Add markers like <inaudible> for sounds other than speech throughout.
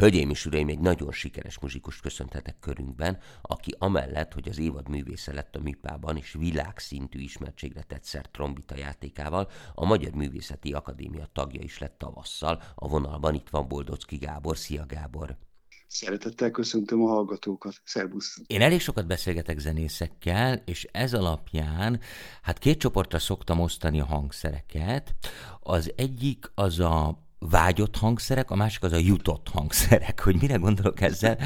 Hölgyeim és uraim, egy nagyon sikeres muzsikus köszöntetek körünkben, aki amellett, hogy az évad művésze lett a műpában és világszintű ismertségre tett szert trombita játékával, a Magyar Művészeti Akadémia tagja is lett tavasszal. A vonalban itt van Boldocki Gábor. Szia Gábor! Szeretettel köszöntöm a hallgatókat. Szerbusz! Én elég sokat beszélgetek zenészekkel, és ez alapján, hát két csoportra szoktam osztani a hangszereket. Az egyik az a vágyott hangszerek, a másik az a jutott hangszerek. Hogy mire gondolok ezzel?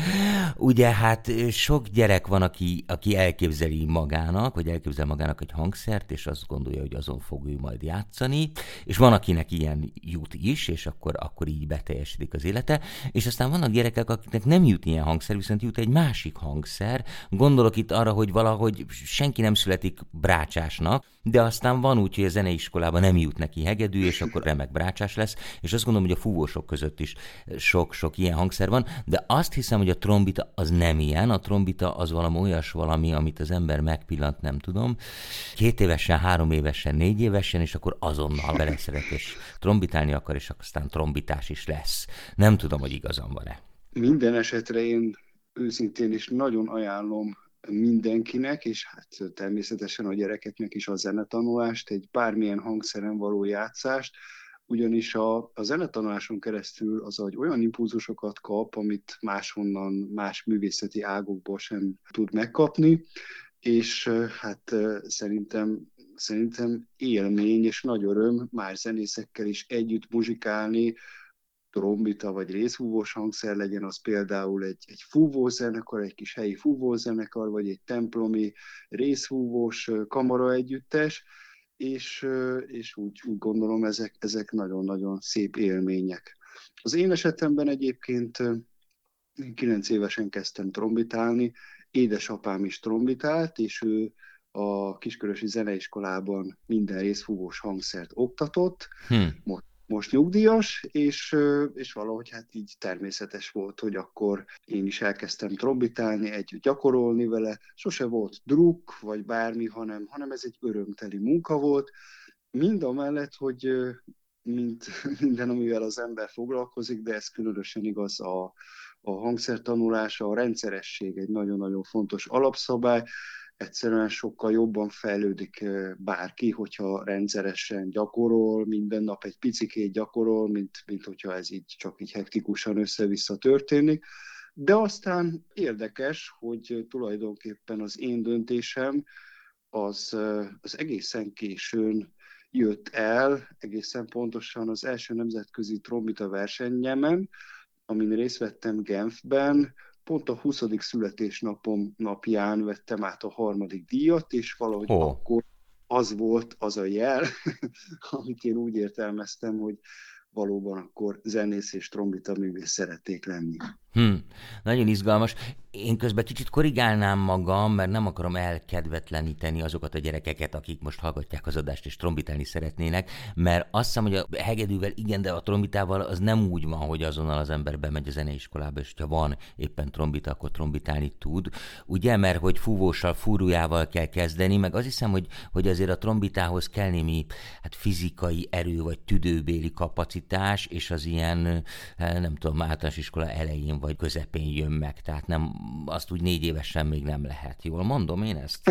Ugye hát sok gyerek van, aki, aki elképzeli magának, vagy elképzel magának egy hangszert, és azt gondolja, hogy azon fog ő majd játszani, és van, akinek ilyen jut is, és akkor, akkor így beteljesedik az élete, és aztán vannak gyerekek, akiknek nem jut ilyen hangszer, viszont jut egy másik hangszer. Gondolok itt arra, hogy valahogy senki nem születik brácsásnak, de aztán van úgy, hogy a zeneiskolában nem jut neki hegedű, és akkor remek brácsás lesz, és azt gondolom, hogy a fúvósok között is sok-sok ilyen hangszer van, de azt hiszem, hogy a trombita az nem ilyen, a trombita az valami olyas valami, amit az ember megpillant, nem tudom, két évesen, három évesen, négy évesen, és akkor azonnal beleszeret, és trombitálni akar, és aztán trombitás is lesz. Nem tudom, hogy igazam van-e. Minden esetre én őszintén is nagyon ajánlom mindenkinek, és hát természetesen a gyerekeknek is a zenetanulást, egy bármilyen hangszeren való játszást, ugyanis a, a zenetanuláson keresztül az hogy olyan impulzusokat kap, amit máshonnan, más művészeti ágokból sem tud megkapni, és hát szerintem szerintem élmény és nagy öröm más zenészekkel is együtt muzsikálni, trombita vagy részfúvós hangszer legyen, az például egy, egy fúvózenekar, egy kis helyi fúvózenekar, vagy egy templomi részfúvós kamara együttes, és, és úgy, úgy gondolom, ezek, ezek nagyon-nagyon szép élmények. Az én esetemben egyébként 9 évesen kezdtem trombitálni, édesapám is trombitált, és ő a Kiskörösi Zeneiskolában minden részfúvós hangszert oktatott. Hmm. Most most nyugdíjas, és, és valahogy hát így természetes volt, hogy akkor én is elkezdtem trombitálni, együtt gyakorolni vele. Sose volt druk, vagy bármi, hanem, hanem ez egy örömteli munka volt. Mind a mellett, hogy mint <laughs> minden, amivel az ember foglalkozik, de ez különösen igaz a, a hangszer tanulása, a rendszeresség egy nagyon-nagyon fontos alapszabály egyszerűen sokkal jobban fejlődik bárki, hogyha rendszeresen gyakorol, minden nap egy picikét gyakorol, mint, mint hogyha ez így csak így hektikusan össze-vissza történik. De aztán érdekes, hogy tulajdonképpen az én döntésem az, az egészen későn jött el, egészen pontosan az első nemzetközi trombita versenyemen, amin részt vettem Genfben, pont a 20. születésnapom napján vettem át a harmadik díjat, és valahogy oh. akkor az volt az a jel, <laughs> amit én úgy értelmeztem, hogy valóban akkor zenész és trombita művész szerették lenni. Hmm, nagyon izgalmas. Én közben kicsit korrigálnám magam, mert nem akarom elkedvetleníteni azokat a gyerekeket, akik most hallgatják az adást és trombitálni szeretnének, mert azt hiszem, hogy a hegedűvel igen, de a trombitával az nem úgy van, hogy azonnal az ember bemegy a zeneiskolába, és ha van éppen trombita, akkor trombitálni tud. Ugye, mert hogy fúvóssal, fúrujával kell kezdeni, meg azt hiszem, hogy, hogy azért a trombitához kell némi hát fizikai erő, vagy tüdőbéli kapacitás, és az ilyen, eh, nem tudom, általános iskola elején vagy közepén jön meg, tehát nem, azt úgy négy évesen még nem lehet. Jól mondom én ezt? <laughs>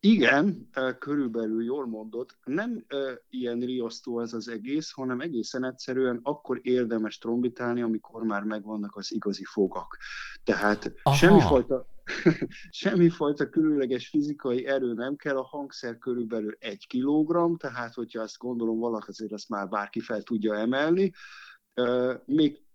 Igen, körülbelül jól mondod. Nem ilyen riasztó ez az egész, hanem egészen egyszerűen akkor érdemes trombitálni, amikor már megvannak az igazi fogak. Tehát semmifajta, <laughs> semmifajta különleges fizikai erő nem kell, a hangszer körülbelül egy kilogramm, tehát hogyha azt gondolom valaki azért azt már bárki fel tudja emelni. Még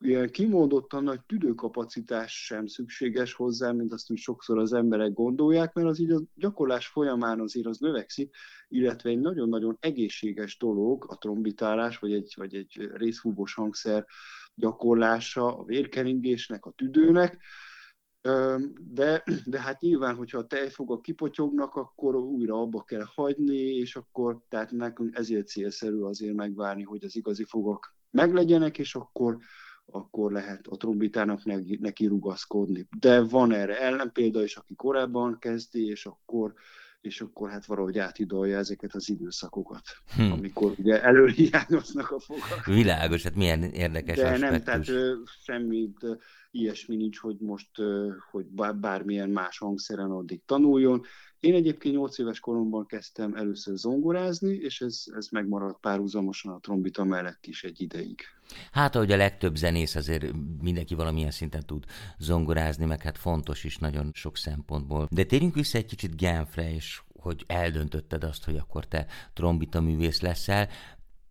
ilyen kimondottan nagy tüdőkapacitás sem szükséges hozzá, mint azt úgy sokszor az emberek gondolják, mert az így a gyakorlás folyamán azért az növekszik, illetve egy nagyon-nagyon egészséges dolog a trombitálás, vagy egy, vagy egy részfúvós hangszer gyakorlása a vérkeringésnek, a tüdőnek, de, de hát nyilván, hogyha a tejfogak kipotyognak, akkor újra abba kell hagyni, és akkor tehát nekünk ezért célszerű azért megvárni, hogy az igazi fogak meglegyenek, és akkor akkor lehet a trombitának neki rugaszkodni. De van erre ellenpélda is, aki korábban kezdi, és akkor és akkor hát valahogy átidolja ezeket az időszakokat, hmm. amikor ugye előhiányoznak a fogak. Világos, hát milyen érdekes De aspektus. nem, tehát semmi ilyesmi nincs, hogy most hogy bármilyen más hangszeren addig tanuljon. Én egyébként 8 éves koromban kezdtem először zongorázni, és ez, ez megmaradt párhuzamosan a trombita mellett is egy ideig. Hát, ahogy a legtöbb zenész azért mindenki valamilyen szinten tud zongorázni, meg hát fontos is nagyon sok szempontból. De térjünk vissza egy kicsit Genfre, és hogy eldöntötted azt, hogy akkor te trombita művész leszel.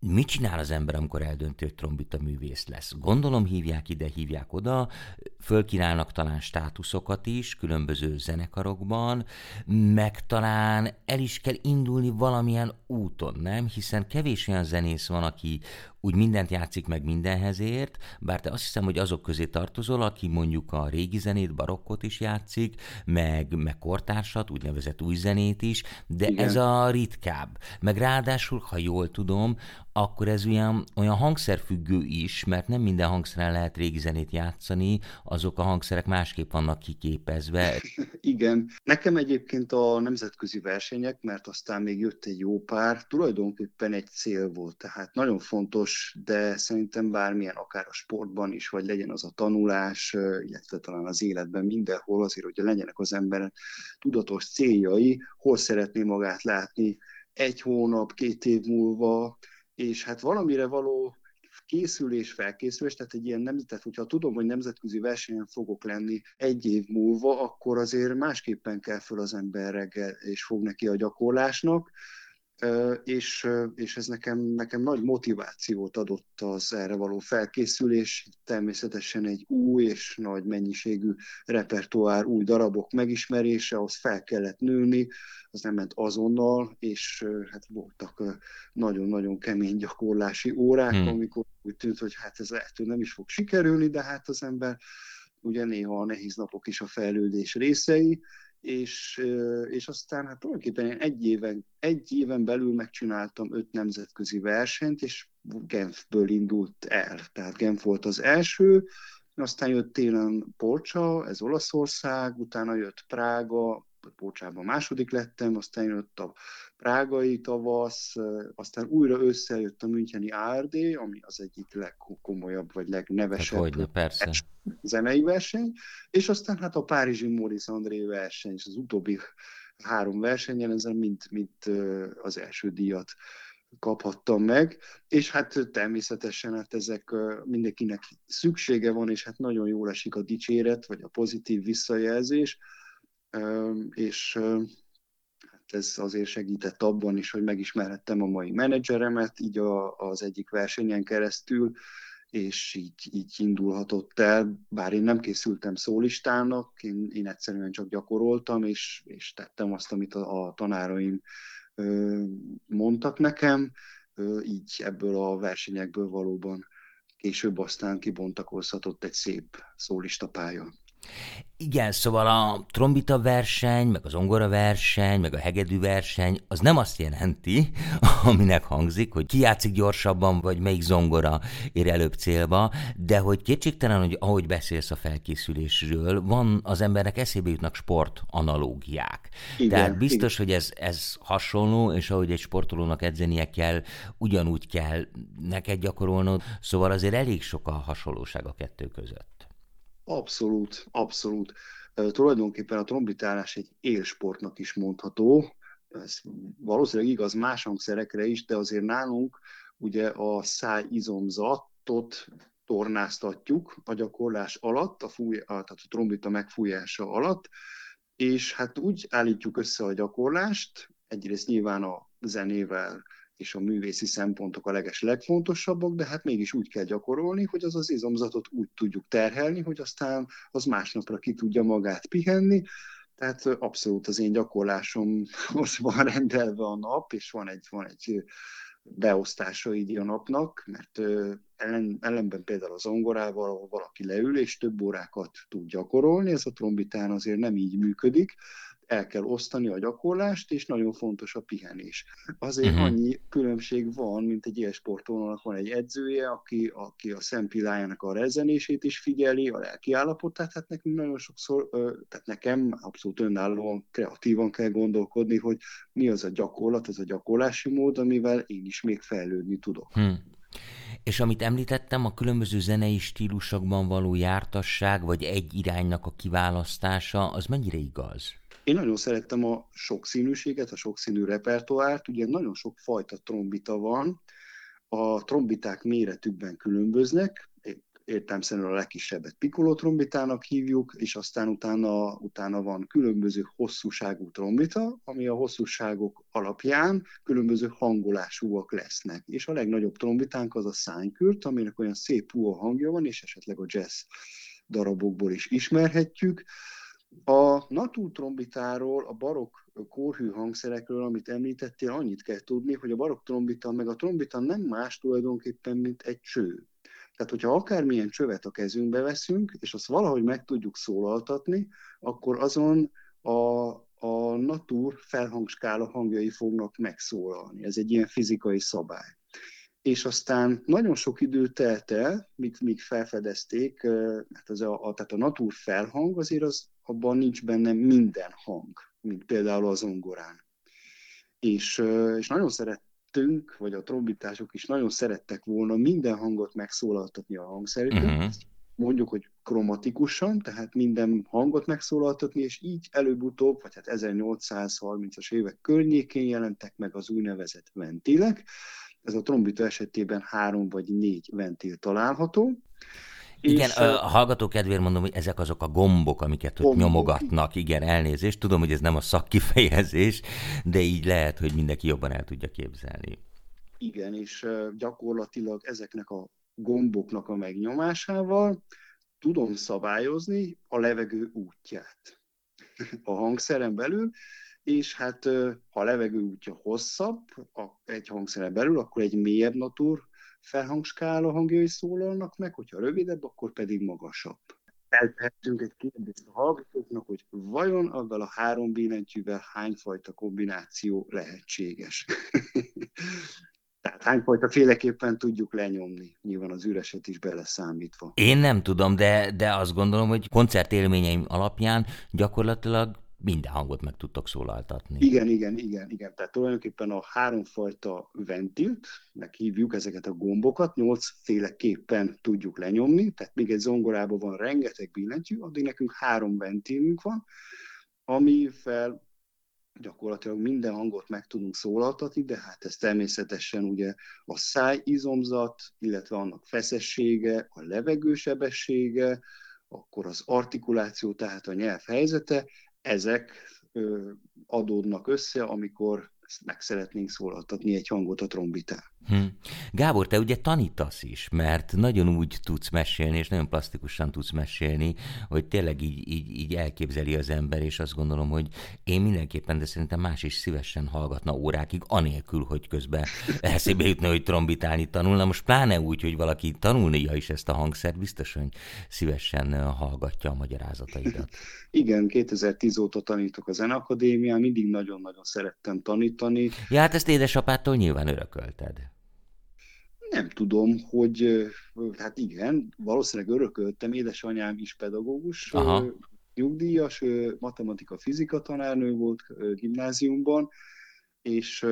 Mit csinál az ember, amikor eldönti, hogy trombita művész lesz? Gondolom hívják ide, hívják oda, fölkínálnak talán státuszokat is különböző zenekarokban, meg talán el is kell indulni valamilyen úton, nem? Hiszen kevés olyan zenész van, aki úgy mindent játszik meg mindenhez ért, bár te azt hiszem, hogy azok közé tartozol, aki mondjuk a régi zenét, barokkot is játszik, meg, meg kortársat, úgynevezett új zenét is, de Igen. ez a ritkább. Meg ráadásul, ha jól tudom, akkor ez olyan, olyan hangszerfüggő is, mert nem minden hangszeren lehet régi zenét játszani, azok a hangszerek másképp vannak kiképezve. <laughs> Igen. Nekem egyébként a nemzetközi versenyek, mert aztán még jött egy jó pár, tulajdonképpen egy cél volt, tehát nagyon fontos, de szerintem bármilyen, akár a sportban is, vagy legyen az a tanulás, illetve talán az életben mindenhol azért, hogy legyenek az ember tudatos céljai, hol szeretné magát látni egy hónap, két év múlva, és hát valamire való készülés, felkészülés, tehát egy ilyen nem, tehát hogyha tudom, hogy nemzetközi versenyen fogok lenni egy év múlva, akkor azért másképpen kell föl az ember reggel, és fog neki a gyakorlásnak, és, és ez nekem, nekem nagy motivációt adott az erre való felkészülés, természetesen egy új és nagy mennyiségű repertoár, új darabok megismerése, ahhoz fel kellett nőni, az nem ment azonnal, és hát voltak nagyon-nagyon kemény gyakorlási órák, hmm. amikor úgy tűnt, hogy hát ez lehet, hogy nem is fog sikerülni, de hát az ember ugye néha a nehéz napok is a fejlődés részei, és, és aztán hát tulajdonképpen én egy éven, egy éven belül megcsináltam öt nemzetközi versenyt, és Genfből indult el. Tehát Genf volt az első, aztán jött télen Porcsa, ez Olaszország, utána jött Prága, Pócsában második lettem, aztán jött a prágai tavasz, aztán újra összejött a Müncheni ARD, ami az egyik legkomolyabb, vagy legnevesebb hogyne, persze. zenei verseny, és aztán hát a Párizsi Maurice André verseny, és az utóbbi három versenyen ezen mind, mind az első díjat kaphattam meg, és hát természetesen hát ezek mindenkinek szüksége van, és hát nagyon jól esik a dicséret, vagy a pozitív visszajelzés, és hát ez azért segített abban is, hogy megismerhettem a mai menedzseremet, így a, az egyik versenyen keresztül, és így, így indulhatott el, bár én nem készültem szólistának, én, én egyszerűen csak gyakoroltam, és, és tettem azt, amit a, a tanáraim ö, mondtak nekem, ö, így ebből a versenyekből valóban később aztán kibontakozhatott egy szép szólistapálya. Igen, szóval a trombita verseny, meg az ongora verseny, meg a hegedű verseny, az nem azt jelenti, <laughs> aminek hangzik, hogy ki játszik gyorsabban, vagy melyik zongora ér előbb célba, de hogy kétségtelen, hogy ahogy beszélsz a felkészülésről, van az embernek eszébe jutnak sport analógiák. Igen, Tehát biztos, igen. hogy ez, ez hasonló, és ahogy egy sportolónak edzenie kell, ugyanúgy kell neked gyakorolnod, szóval azért elég sok a hasonlóság a kettő között. Abszolút, abszolút. Tulajdonképpen a trombitálás egy élsportnak is mondható. Ez valószínűleg igaz más hangszerekre is, de azért nálunk ugye a szájizomzatot tornáztatjuk a gyakorlás alatt, a, fúj, a, tehát a trombita megfújása alatt, és hát úgy állítjuk össze a gyakorlást, egyrészt nyilván a zenével, és a művészi szempontok a leges legfontosabbak, de hát mégis úgy kell gyakorolni, hogy az az izomzatot úgy tudjuk terhelni, hogy aztán az másnapra ki tudja magát pihenni, tehát abszolút az én gyakorlásomhoz <laughs> van rendelve a nap, és van egy, van egy beosztása így a napnak, mert ellen, ellenben például az zongorával, ahol valaki leül és több órákat tud gyakorolni, ez a trombitán azért nem így működik, el kell osztani a gyakorlást, és nagyon fontos a pihenés. Azért uh-huh. annyi különbség van, mint egy ilyen sportolónak van egy edzője, aki, aki a szempillájának a rezenését is figyeli, a lelki állapotát, hát nekünk nagyon sokszor, tehát nekem abszolút önállóan, kreatívan kell gondolkodni, hogy mi az a gyakorlat, az a gyakorlási mód, amivel én is még fejlődni tudok. Hmm. És amit említettem, a különböző zenei stílusokban való jártasság, vagy egy iránynak a kiválasztása, az mennyire igaz? Én nagyon szerettem a sokszínűséget, a sokszínű repertoárt, ugye nagyon sok fajta trombita van, a trombiták méretükben különböznek, értelmszerűen a legkisebbet piccolo trombitának hívjuk, és aztán utána, utána van különböző hosszúságú trombita, ami a hosszúságok alapján különböző hangolásúak lesznek. És a legnagyobb trombitánk az a szánykürt, aminek olyan szép puha hangja van, és esetleg a jazz darabokból is ismerhetjük. A natur trombitáról, a barokk kórhű hangszerekről, amit említettél, annyit kell tudni, hogy a barokk trombita, meg a trombita nem más tulajdonképpen, mint egy cső. Tehát, hogyha akármilyen csövet a kezünkbe veszünk, és azt valahogy meg tudjuk szólaltatni, akkor azon a, a natur felhangskála hangjai fognak megszólalni. Ez egy ilyen fizikai szabály. És aztán nagyon sok idő telt el, míg, míg felfedezték, hát az a, a, tehát a natur felhang azért az, abban nincs benne minden hang, mint például az zongorán. És, és nagyon szeret, szerettünk, vagy a trombitások is nagyon szerettek volna minden hangot megszólaltatni a hangszerükön, uh-huh. mondjuk, hogy kromatikusan, tehát minden hangot megszólaltatni, és így előbb-utóbb, vagy hát 1830-as évek környékén jelentek meg az úgynevezett ventilek. Ez a trombita esetében három vagy négy ventil található, igen, és, a hallgató kedvéért mondom, hogy ezek azok a gombok, amiket gombok. nyomogatnak. Igen, elnézést. Tudom, hogy ez nem a szakkifejezés, de így lehet, hogy mindenki jobban el tudja képzelni. Igen, és gyakorlatilag ezeknek a gomboknak a megnyomásával tudom szabályozni a levegő útját a hangszeren belül, és hát ha a levegő útja hosszabb egy hangszeren belül, akkor egy mélyebb natúr felhangskála hangjai szólalnak meg, hogyha rövidebb, akkor pedig magasabb. Eltehetünk egy kérdést a hallgatóknak, hogy vajon avval a három billentyűvel hányfajta kombináció lehetséges? <laughs> Tehát hányfajta féleképpen tudjuk lenyomni, nyilván az üreset is beleszámítva. Én nem tudom, de, de azt gondolom, hogy koncertélményeim alapján gyakorlatilag minden hangot meg tudtok szólaltatni. Igen, igen, igen, igen. Tehát tulajdonképpen a háromfajta ventilt, meg hívjuk ezeket a gombokat, nyolcféleképpen tudjuk lenyomni, tehát még egy zongorában van rengeteg billentyű, addig nekünk három ventilünk van, amivel gyakorlatilag minden hangot meg tudunk szólaltatni, de hát ez természetesen ugye a szájizomzat, illetve annak feszessége, a levegősebessége, akkor az artikuláció, tehát a nyelv helyzete, ezek adódnak össze, amikor meg szeretnénk szólaltatni egy hangot a trombitán. Hm. Gábor, te ugye tanítasz is, mert nagyon úgy tudsz mesélni, és nagyon plastikusan tudsz mesélni, hogy tényleg így, így, így elképzeli az ember, és azt gondolom, hogy én mindenképpen, de szerintem más is szívesen hallgatna órákig, anélkül, hogy közben <laughs> eszébe jutna, hogy trombitálni tanulna. Most pláne úgy, hogy valaki tanulnia is ezt a hangszert, biztos, hogy szívesen hallgatja a magyarázataidat. <laughs> Igen, 2010 óta tanítok a Zenakadémián, mindig nagyon-nagyon szerettem tanítani. Ja, hát ezt édesapától nyilván örökölted. Nem tudom, hogy hát igen, valószínűleg örököltem, édesanyám is pedagógus, Aha. nyugdíjas, matematika-fizika tanárnő volt gimnáziumban, és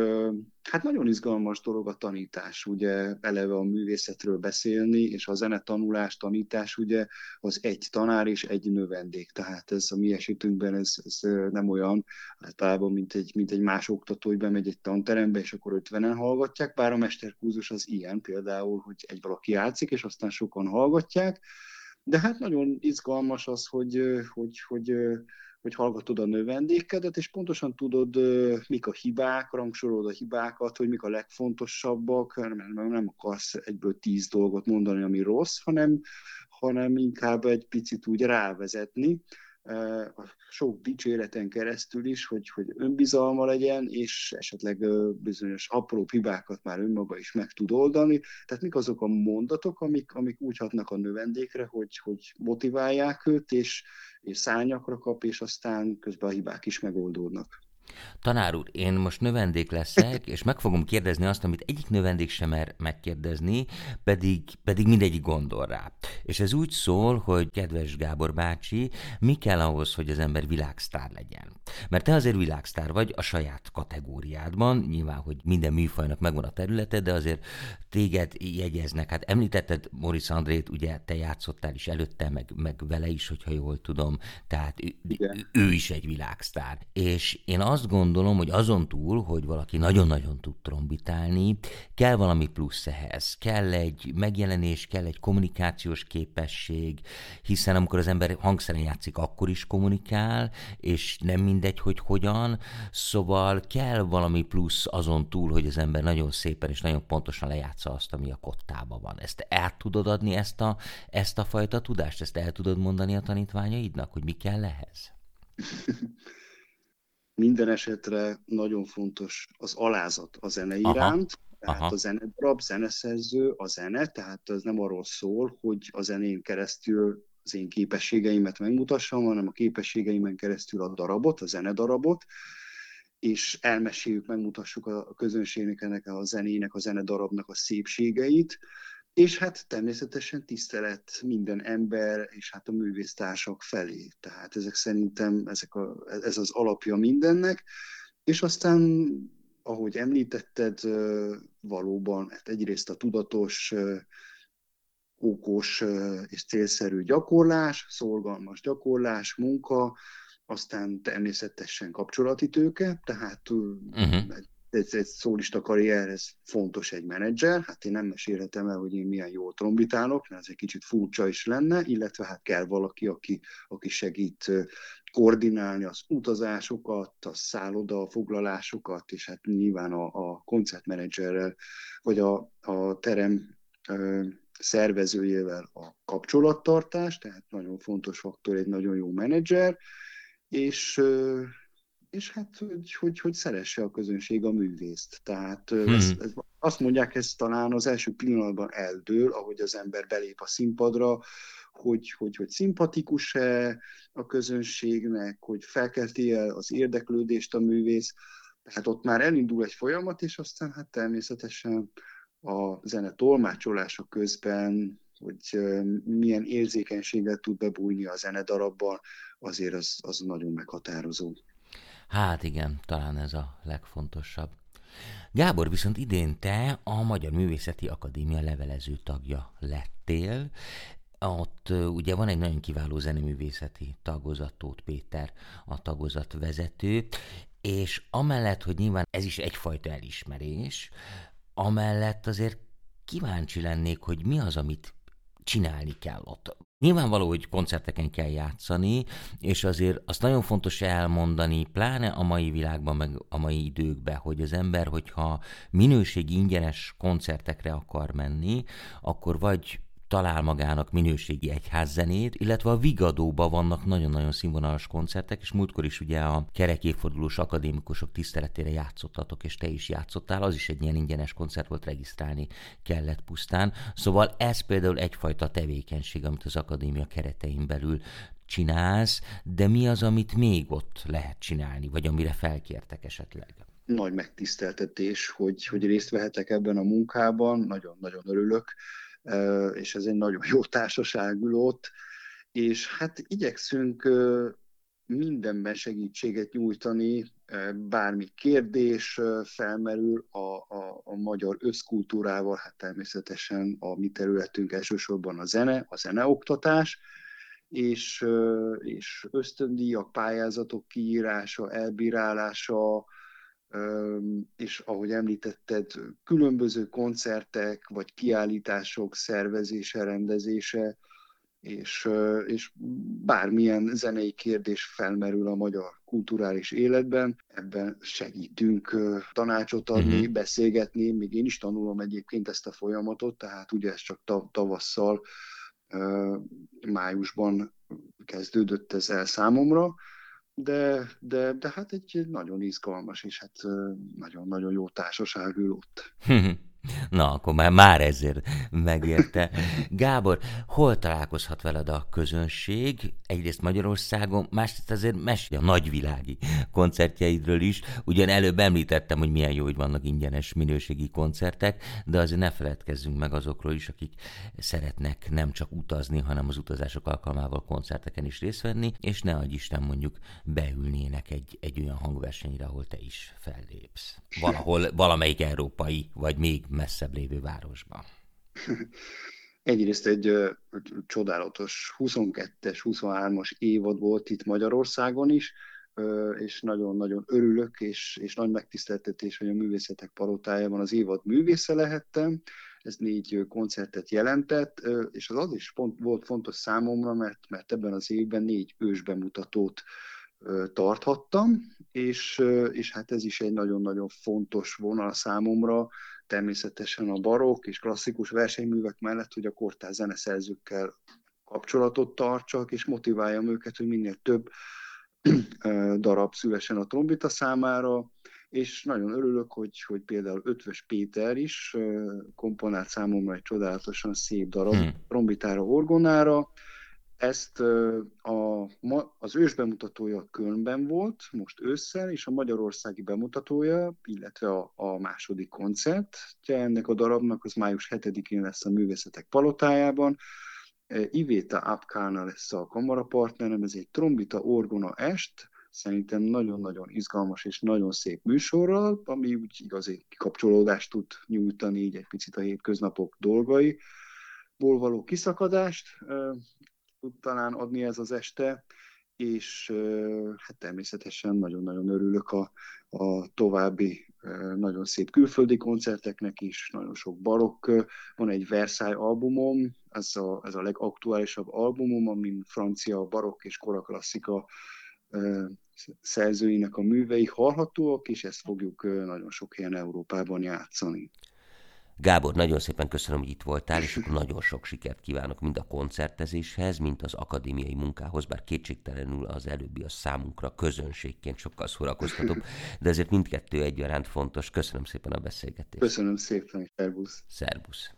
hát nagyon izgalmas dolog a tanítás, ugye eleve a művészetről beszélni, és a zenetanulás, tanítás ugye az egy tanár és egy növendék, tehát ez a mi esetünkben ez, ez nem olyan általában, mint egy, mint egy más oktató, hogy bemegy egy tanterembe, és akkor ötvenen hallgatják, bár a mesterkúzus az ilyen például, hogy egy valaki játszik, és aztán sokan hallgatják, de hát nagyon izgalmas az, hogy, hogy, hogy, hogy hogy hallgatod a növendékedet, és pontosan tudod, mik a hibák, rangsorolod a hibákat, hogy mik a legfontosabbak, mert nem akarsz egyből tíz dolgot mondani, ami rossz, hanem, hanem inkább egy picit úgy rávezetni, a sok dicséreten keresztül is, hogy, hogy önbizalma legyen, és esetleg bizonyos apró hibákat már önmaga is meg tud oldani. Tehát mik azok a mondatok, amik, amik úgy hatnak a növendékre, hogy, hogy motiválják őt, és, és szányakra kap, és aztán közben a hibák is megoldódnak. Tanár úr, én most növendék leszek, és meg fogom kérdezni azt, amit egyik növendék sem mer megkérdezni, pedig, pedig mindegyik gondol rá. És ez úgy szól, hogy kedves Gábor bácsi, mi kell ahhoz, hogy az ember világsztár legyen? Mert te azért világsztár vagy a saját kategóriádban, nyilván, hogy minden műfajnak megvan a területe, de azért téged jegyeznek. Hát említetted Moris Andrét, ugye te játszottál is előtte, meg, meg vele is, hogyha jól tudom, tehát ő, ő is egy világsztár. És én azt azt gondolom, hogy azon túl, hogy valaki nagyon-nagyon tud trombitálni, kell valami plusz ehhez. Kell egy megjelenés, kell egy kommunikációs képesség, hiszen amikor az ember hangszeren játszik, akkor is kommunikál, és nem mindegy, hogy hogyan. Szóval kell valami plusz azon túl, hogy az ember nagyon szépen és nagyon pontosan lejátsza azt, ami a kottában van. Ezt el tudod adni, ezt a, ezt a fajta tudást? Ezt el tudod mondani a tanítványaidnak, hogy mi kell ehhez? <laughs> Minden esetre nagyon fontos az alázat a zene Aha. iránt, tehát Aha. a zenedarab, zeneszerző, a zene, tehát ez nem arról szól, hogy a zenén keresztül az én képességeimet megmutassam, hanem a képességeimen keresztül a darabot, a zenedarabot, és elmeséljük, megmutassuk a közönségnek ennek a zenének, a zenedarabnak a szépségeit, és hát természetesen tisztelet minden ember, és hát a művésztársak felé. Tehát ezek szerintem ezek a, ez az alapja mindennek, és aztán, ahogy említetted, valóban hát egyrészt a tudatos, okos és célszerű gyakorlás, szolgalmas gyakorlás, munka, aztán természetesen kapcsolati tőke, tehát uh-huh egy, egy szólista karrier, ez fontos egy menedzser, hát én nem mesélhetem el, hogy én milyen jól trombitálok, mert ez egy kicsit furcsa is lenne, illetve hát kell valaki, aki, aki segít koordinálni az utazásokat, a szálloda foglalásokat, és hát nyilván a, a koncertmenedzserrel, vagy a, a terem ö, szervezőjével a kapcsolattartás, tehát nagyon fontos faktor egy nagyon jó menedzser, és és hát, hogy, hogy, hogy szeresse a közönség a művészt. Tehát hmm. ez, ez, azt mondják, ez talán az első pillanatban eldől, ahogy az ember belép a színpadra, hogy, hogy, hogy szimpatikus-e a közönségnek, hogy felkelti el az érdeklődést a művész. Tehát ott már elindul egy folyamat, és aztán hát természetesen a zene tolmácsolása közben, hogy milyen érzékenységgel tud bebújni a zenedarabban, azért az, az nagyon meghatározó. Hát igen, talán ez a legfontosabb. Gábor, viszont idén te a Magyar Művészeti Akadémia levelező tagja lettél. Ott ugye van egy nagyon kiváló zeneművészeti tagozat, Péter a tagozat vezető, és amellett, hogy nyilván ez is egyfajta elismerés, amellett azért kíváncsi lennék, hogy mi az, amit csinálni kell ott. Nyilvánvaló, hogy koncerteken kell játszani, és azért azt nagyon fontos elmondani, pláne a mai világban, meg a mai időkben, hogy az ember, hogyha minőségi ingyenes koncertekre akar menni, akkor vagy talál magának minőségi egyházzenét, illetve a Vigadóban vannak nagyon-nagyon színvonalas koncertek, és múltkor is ugye a kerekéfordulós akadémikusok tiszteletére játszottatok, és te is játszottál, az is egy ilyen ingyenes koncert volt, regisztrálni kellett pusztán. Szóval ez például egyfajta tevékenység, amit az akadémia keretein belül csinálsz, de mi az, amit még ott lehet csinálni, vagy amire felkértek esetleg? Nagy megtiszteltetés, hogy, hogy részt vehetek ebben a munkában, nagyon-nagyon örülök és ez egy nagyon jó társaság ül ott, és hát igyekszünk mindenben segítséget nyújtani, bármi kérdés felmerül a, a, a magyar összkultúrával, hát természetesen a mi területünk elsősorban a zene, a zeneoktatás, és, és ösztöndíjak, pályázatok kiírása, elbírálása, és ahogy említetted, különböző koncertek vagy kiállítások szervezése, rendezése, és, és bármilyen zenei kérdés felmerül a magyar kulturális életben, ebben segítünk tanácsot adni, uh-huh. beszélgetni, még én is tanulom egyébként ezt a folyamatot, tehát ugye ez csak tavasszal májusban kezdődött ez el számomra, de, de, de hát egy nagyon izgalmas és hát nagyon-nagyon jó társaság ül ott. Na, akkor már, már ezért megérte. Gábor, hol találkozhat veled a közönség? Egyrészt Magyarországon, másrészt azért mesélj a nagyvilági koncertjeidről is. Ugyan előbb említettem, hogy milyen jó, hogy vannak ingyenes minőségi koncertek, de azért ne feledkezzünk meg azokról is, akik szeretnek nem csak utazni, hanem az utazások alkalmával koncerteken is részt venni, és ne adj Isten mondjuk beülnének egy, egy olyan hangversenyre, ahol te is fellépsz. Valahol, valamelyik európai, vagy még messzebb lévő városban? <laughs> Egyrészt egy ö, csodálatos 22-es, 23-as évad volt itt Magyarországon is, ö, és nagyon-nagyon örülök, és, és nagy megtiszteltetés, hogy a Művészetek Palotájában az évad művésze lehettem. Ez négy koncertet jelentett, ö, és az az is pont, volt fontos számomra, mert, mert ebben az évben négy ősbemutatót tarthattam, és, és hát ez is egy nagyon-nagyon fontos vonal számomra, természetesen a barokk és klasszikus versenyművek mellett, hogy a kortár zeneszerzőkkel kapcsolatot tartsak, és motiváljam őket, hogy minél több darab szülesen a trombita számára, és nagyon örülök, hogy, hogy például Ötvös Péter is komponált számomra egy csodálatosan szép darab hmm. trombitára, orgonára, ezt a, az ős bemutatója Kölnben volt, most ősszel, és a magyarországi bemutatója, illetve a, a második koncertje ennek a darabnak, az május 7-én lesz a Művészetek Palotájában. Ivéta Apkána lesz a kamarapartnerem, ez egy trombita orgona est, szerintem nagyon-nagyon izgalmas és nagyon szép műsorral, ami úgy igazi kapcsolódást tud nyújtani így egy picit a hétköznapok dolgai ból való kiszakadást tud talán adni ez az este, és hát természetesen nagyon-nagyon örülök a, a további nagyon szép külföldi koncerteknek is, nagyon sok barokk. Van egy Versailles albumom, ez a, ez a legaktuálisabb albumom, amin francia barokk és koraklasszika szerzőinek a művei hallhatóak, és ezt fogjuk nagyon sok helyen Európában játszani. Gábor, nagyon szépen köszönöm, hogy itt voltál, és akkor nagyon sok sikert kívánok mind a koncertezéshez, mint az akadémiai munkához, bár kétségtelenül az előbbi a számunkra közönségként sokkal szórakoztatóbb, de ezért mindkettő egyaránt fontos. Köszönöm szépen a beszélgetést. Köszönöm szépen, szervusz. Szervusz.